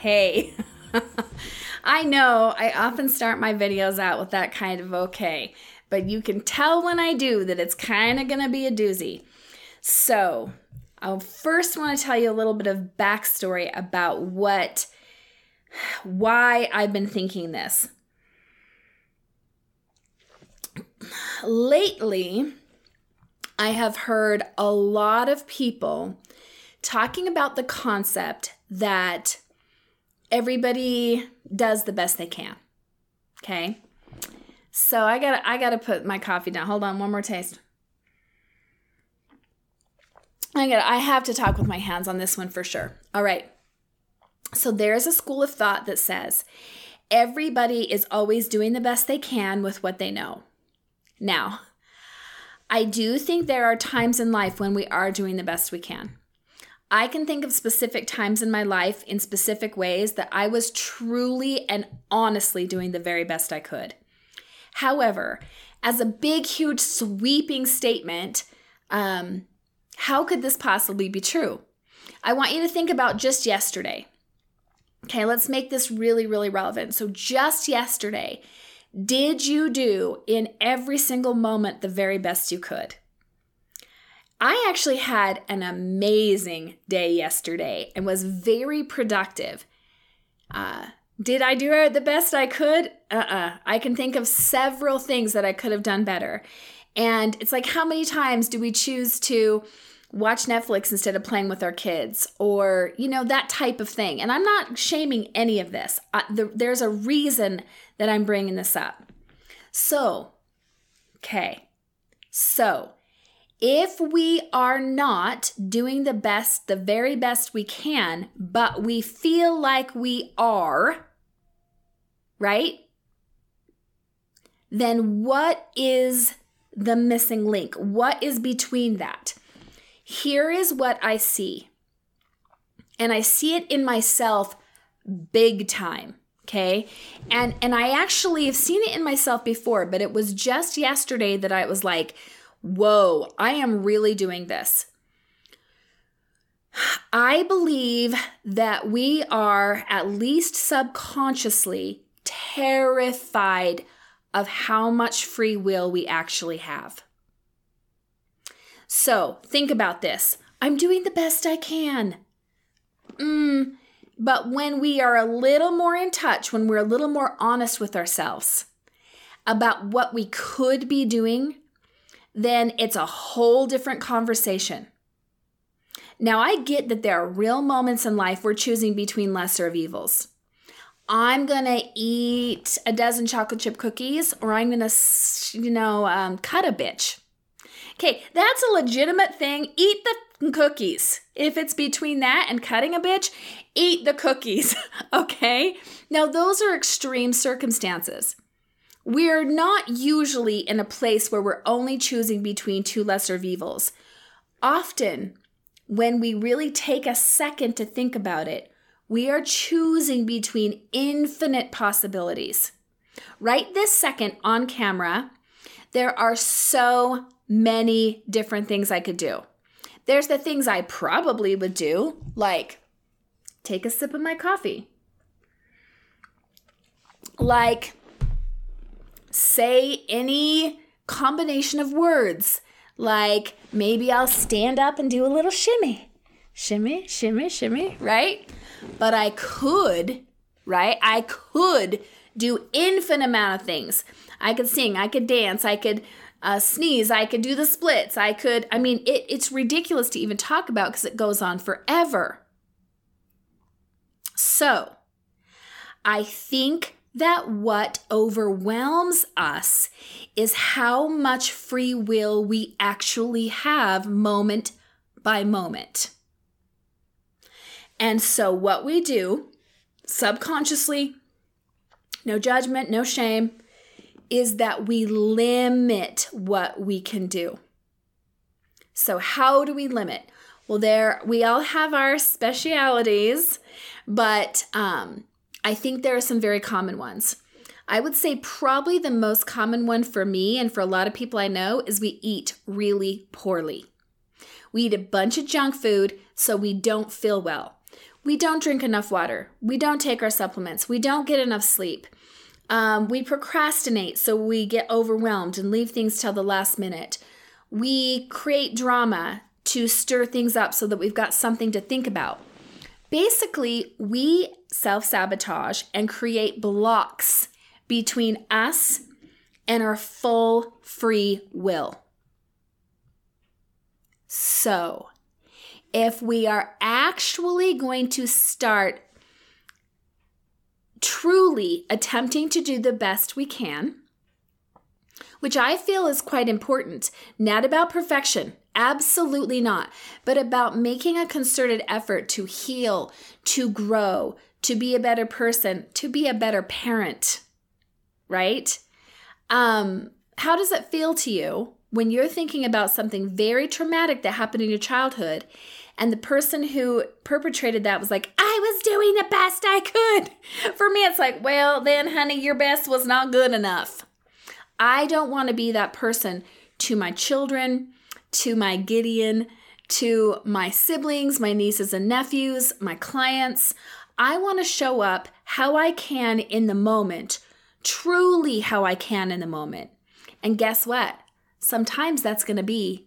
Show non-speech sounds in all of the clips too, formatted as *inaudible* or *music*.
okay. *laughs* I know I often start my videos out with that kind of okay, but you can tell when I do that it's kind of going to be a doozy. So, I first want to tell you a little bit of backstory about what, why I've been thinking this. Lately, I have heard a lot of people talking about the concept that everybody does the best they can. Okay? So I gotta I got to put my coffee down. Hold on, one more taste. I gotta I have to talk with my hands on this one for sure. All right. So there's a school of thought that says everybody is always doing the best they can with what they know. Now, I do think there are times in life when we are doing the best we can. I can think of specific times in my life in specific ways that I was truly and honestly doing the very best I could. However, as a big, huge, sweeping statement, um, how could this possibly be true? I want you to think about just yesterday. Okay, let's make this really, really relevant. So, just yesterday, did you do in every single moment the very best you could? I actually had an amazing day yesterday and was very productive. Uh, did I do the best I could? Uh uh-uh. uh I can think of several things that I could have done better. And it's like, how many times do we choose to watch Netflix instead of playing with our kids or, you know, that type of thing? And I'm not shaming any of this. Uh, the, there's a reason that I'm bringing this up. So, okay. So, if we are not doing the best, the very best we can, but we feel like we are, right? Then what is the missing link? What is between that? Here is what I see. And I see it in myself big time okay and and i actually have seen it in myself before but it was just yesterday that i was like whoa, I am really doing this. I believe that we are, at least subconsciously, terrified of how much free will we actually have. So think about this. I'm doing the best I can. Mm, but when we are a little more in touch, when we're a little more honest with ourselves about what we could be doing, then it's a whole different conversation. Now, I get that there are real moments in life we're choosing between lesser of evils. I'm gonna eat a dozen chocolate chip cookies, or I'm gonna, you know, um, cut a bitch. Okay, that's a legitimate thing. Eat the cookies. If it's between that and cutting a bitch, eat the cookies. *laughs* okay? Now, those are extreme circumstances. We're not usually in a place where we're only choosing between two lesser evils. Often, when we really take a second to think about it, we are choosing between infinite possibilities. Right this second on camera, there are so many different things I could do. There's the things I probably would do, like take a sip of my coffee, like say any combination of words. Like maybe I'll stand up and do a little shimmy. Shimmy, shimmy, shimmy, right? But I could, right? I could do infinite amount of things. I could sing, I could dance, I could uh, sneeze, I could do the splits, I could, I mean, it, it's ridiculous to even talk about because it goes on forever. So, I think that what overwhelms us is how much free will we actually have moment by moment. And so, what we do subconsciously, no judgment, no shame, is that we limit what we can do. So, how do we limit? Well, there we all have our specialities, but um, I think there are some very common ones. I would say probably the most common one for me and for a lot of people I know is we eat really poorly. We eat a bunch of junk food so we don't feel well. we don't drink enough water. We don't take our supplements. We don't get enough sleep. Um, we procrastinate, so we get overwhelmed and leave things till the last minute. We create drama to stir things up so that we've got something to think about. Basically, we self sabotage and create blocks between us and our full free will. So, if we are actually going to start truly attempting to do the best we can, which I feel is quite important, not about perfection, absolutely not, but about making a concerted effort to heal, to grow, to be a better person, to be a better parent, right? Um, how does it feel to you when you're thinking about something very traumatic that happened in your childhood and the person who perpetrated that was like, I was doing the best I could. *laughs* For me, it's like, well, then, honey, your best was not good enough. I don't want to be that person to my children, to my Gideon, to my siblings, my nieces and nephews, my clients. I want to show up how I can in the moment, truly how I can in the moment. And guess what? Sometimes that's going to be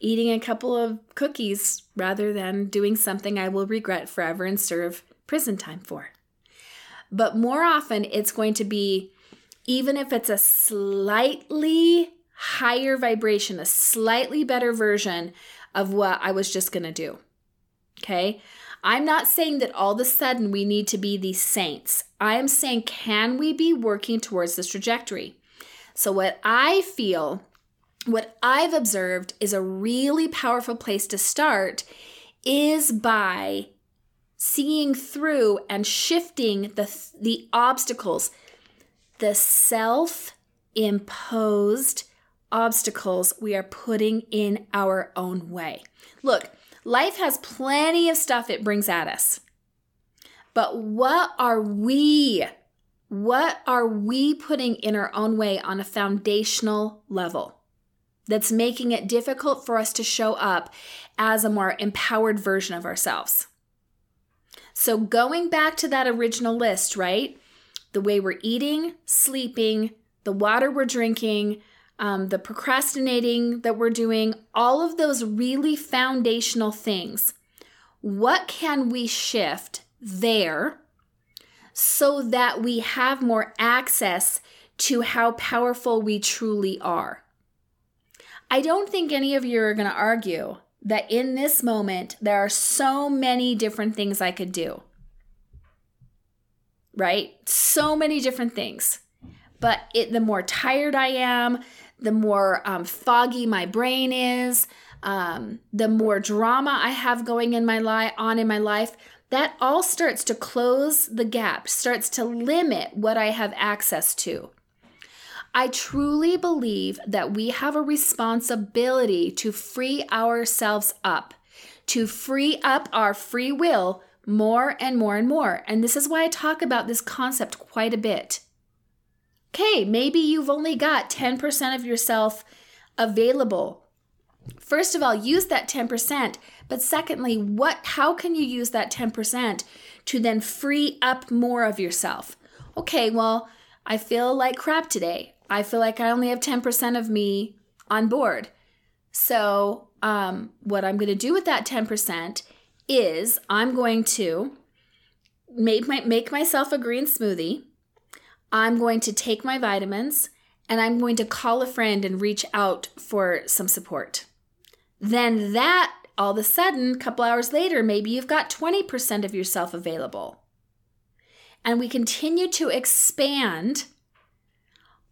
eating a couple of cookies rather than doing something I will regret forever and serve prison time for. But more often, it's going to be, even if it's a slightly higher vibration, a slightly better version of what I was just going to do. Okay. I'm not saying that all of a sudden we need to be these saints. I am saying, can we be working towards this trajectory? So, what I feel what I've observed is a really powerful place to start is by seeing through and shifting the the obstacles the self-imposed obstacles we are putting in our own way. Look, life has plenty of stuff it brings at us. But what are we what are we putting in our own way on a foundational level? that's making it difficult for us to show up as a more empowered version of ourselves. So, going back to that original list, right? The way we're eating, sleeping, the water we're drinking, um, the procrastinating that we're doing, all of those really foundational things. What can we shift there so that we have more access to how powerful we truly are? I don't think any of you are going to argue that in this moment, there are so many different things I could do. Right? So many different things. But it, the more tired I am, the more um, foggy my brain is, um, the more drama I have going in my life on in my life, that all starts to close the gap, starts to limit what I have access to. I truly believe that we have a responsibility to free ourselves up, to free up our free will more and more and more. And this is why I talk about this concept quite a bit. Okay, maybe you've only got 10% of yourself available. First of all, use that 10%, but secondly, what how can you use that 10% to then free up more of yourself? Okay, well, I feel like crap today. I feel like I only have 10% of me on board. So, um, what I'm going to do with that 10% is I'm going to make my make myself a green smoothie. I'm going to take my vitamins and I'm going to call a friend and reach out for some support. Then that all of a sudden, a couple hours later, maybe you've got 20% of yourself available. And we continue to expand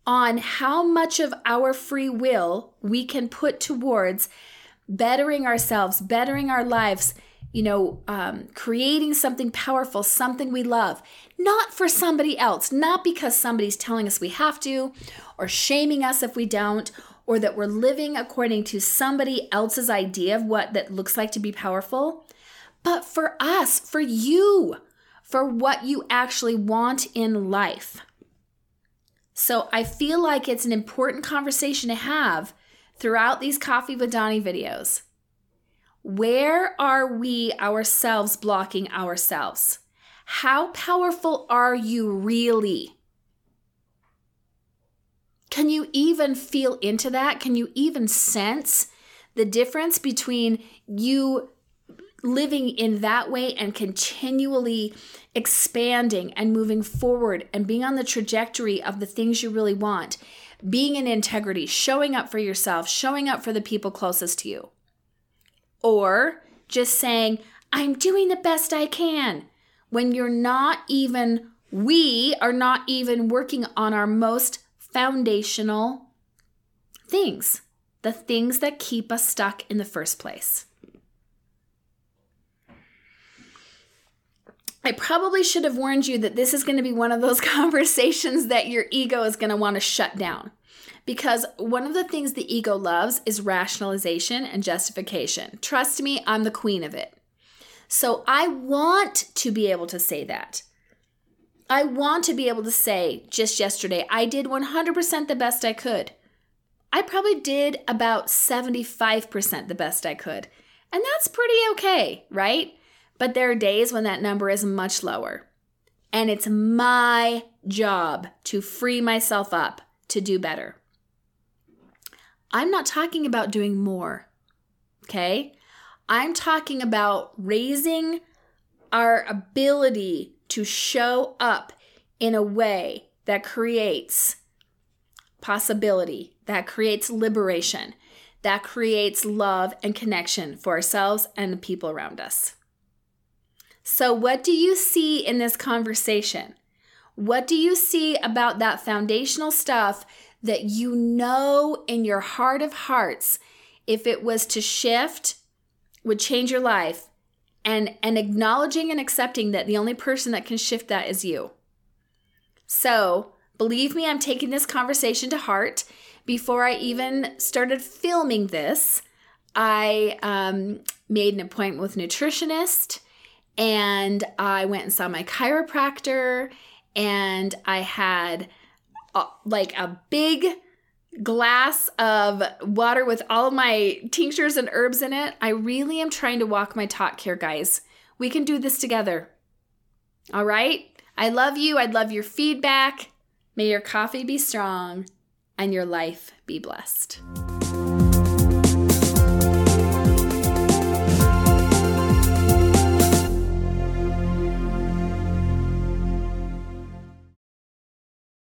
on how much of our free will we can put towards bettering ourselves, bettering our lives, you know, um, creating something powerful, something we love, not for somebody else, not because somebody's telling us we have to, or shaming us if we don't, or that we're living according to somebody else's idea of what that looks like to be powerful, but for us, for you, for what you actually want in life. So I feel like it's an important conversation to have throughout these Coffee with Dawni videos. Where are we ourselves blocking ourselves? How powerful are you really? Can you even feel into that? Can you even sense the difference between you living in that way and continually expanding and moving forward and being on the trajectory of the things you really want, being in integrity, showing up for yourself, showing up for the people closest to you. Or just saying, I'm doing the best I can when you're not even, we are not even working on our most foundational things, the things that keep us stuck in the first place. I probably should have warned you that this is going to be one of those *laughs* conversations that your ego is going to want to shut down. Because one of the things the ego loves is rationalization and justification. Trust me, I'm the queen of it. So I want to be able to say that. I want to be able to say just yesterday, I did 100% the best I could. I probably did about 75% the best I could. And that's pretty okay, right? But there are days when that number is much lower. And it's my job to free myself up to do better. I'm not talking about doing more, okay? I'm talking about raising our ability to show up in a way that creates possibility, that creates liberation, that creates love and connection for ourselves and the people around us. So, what do you see in this conversation? What do you see about that foundational stuff that you know in your heart of hearts, if it was to shift, would change your life? and and acknowledging and accepting that the only person that can shift that is you. So, believe me, I'm taking this conversation to heart. Before I even started filming this, I um, made an appointment with nutritionist and I went and saw my chiropractor and I had a, like a big glass of water with all my tinctures and herbs in it. I really am trying to walk my talk here, guys. We can do this together. All right? I love you. I'd love your feedback. May your coffee be strong and your life be blessed.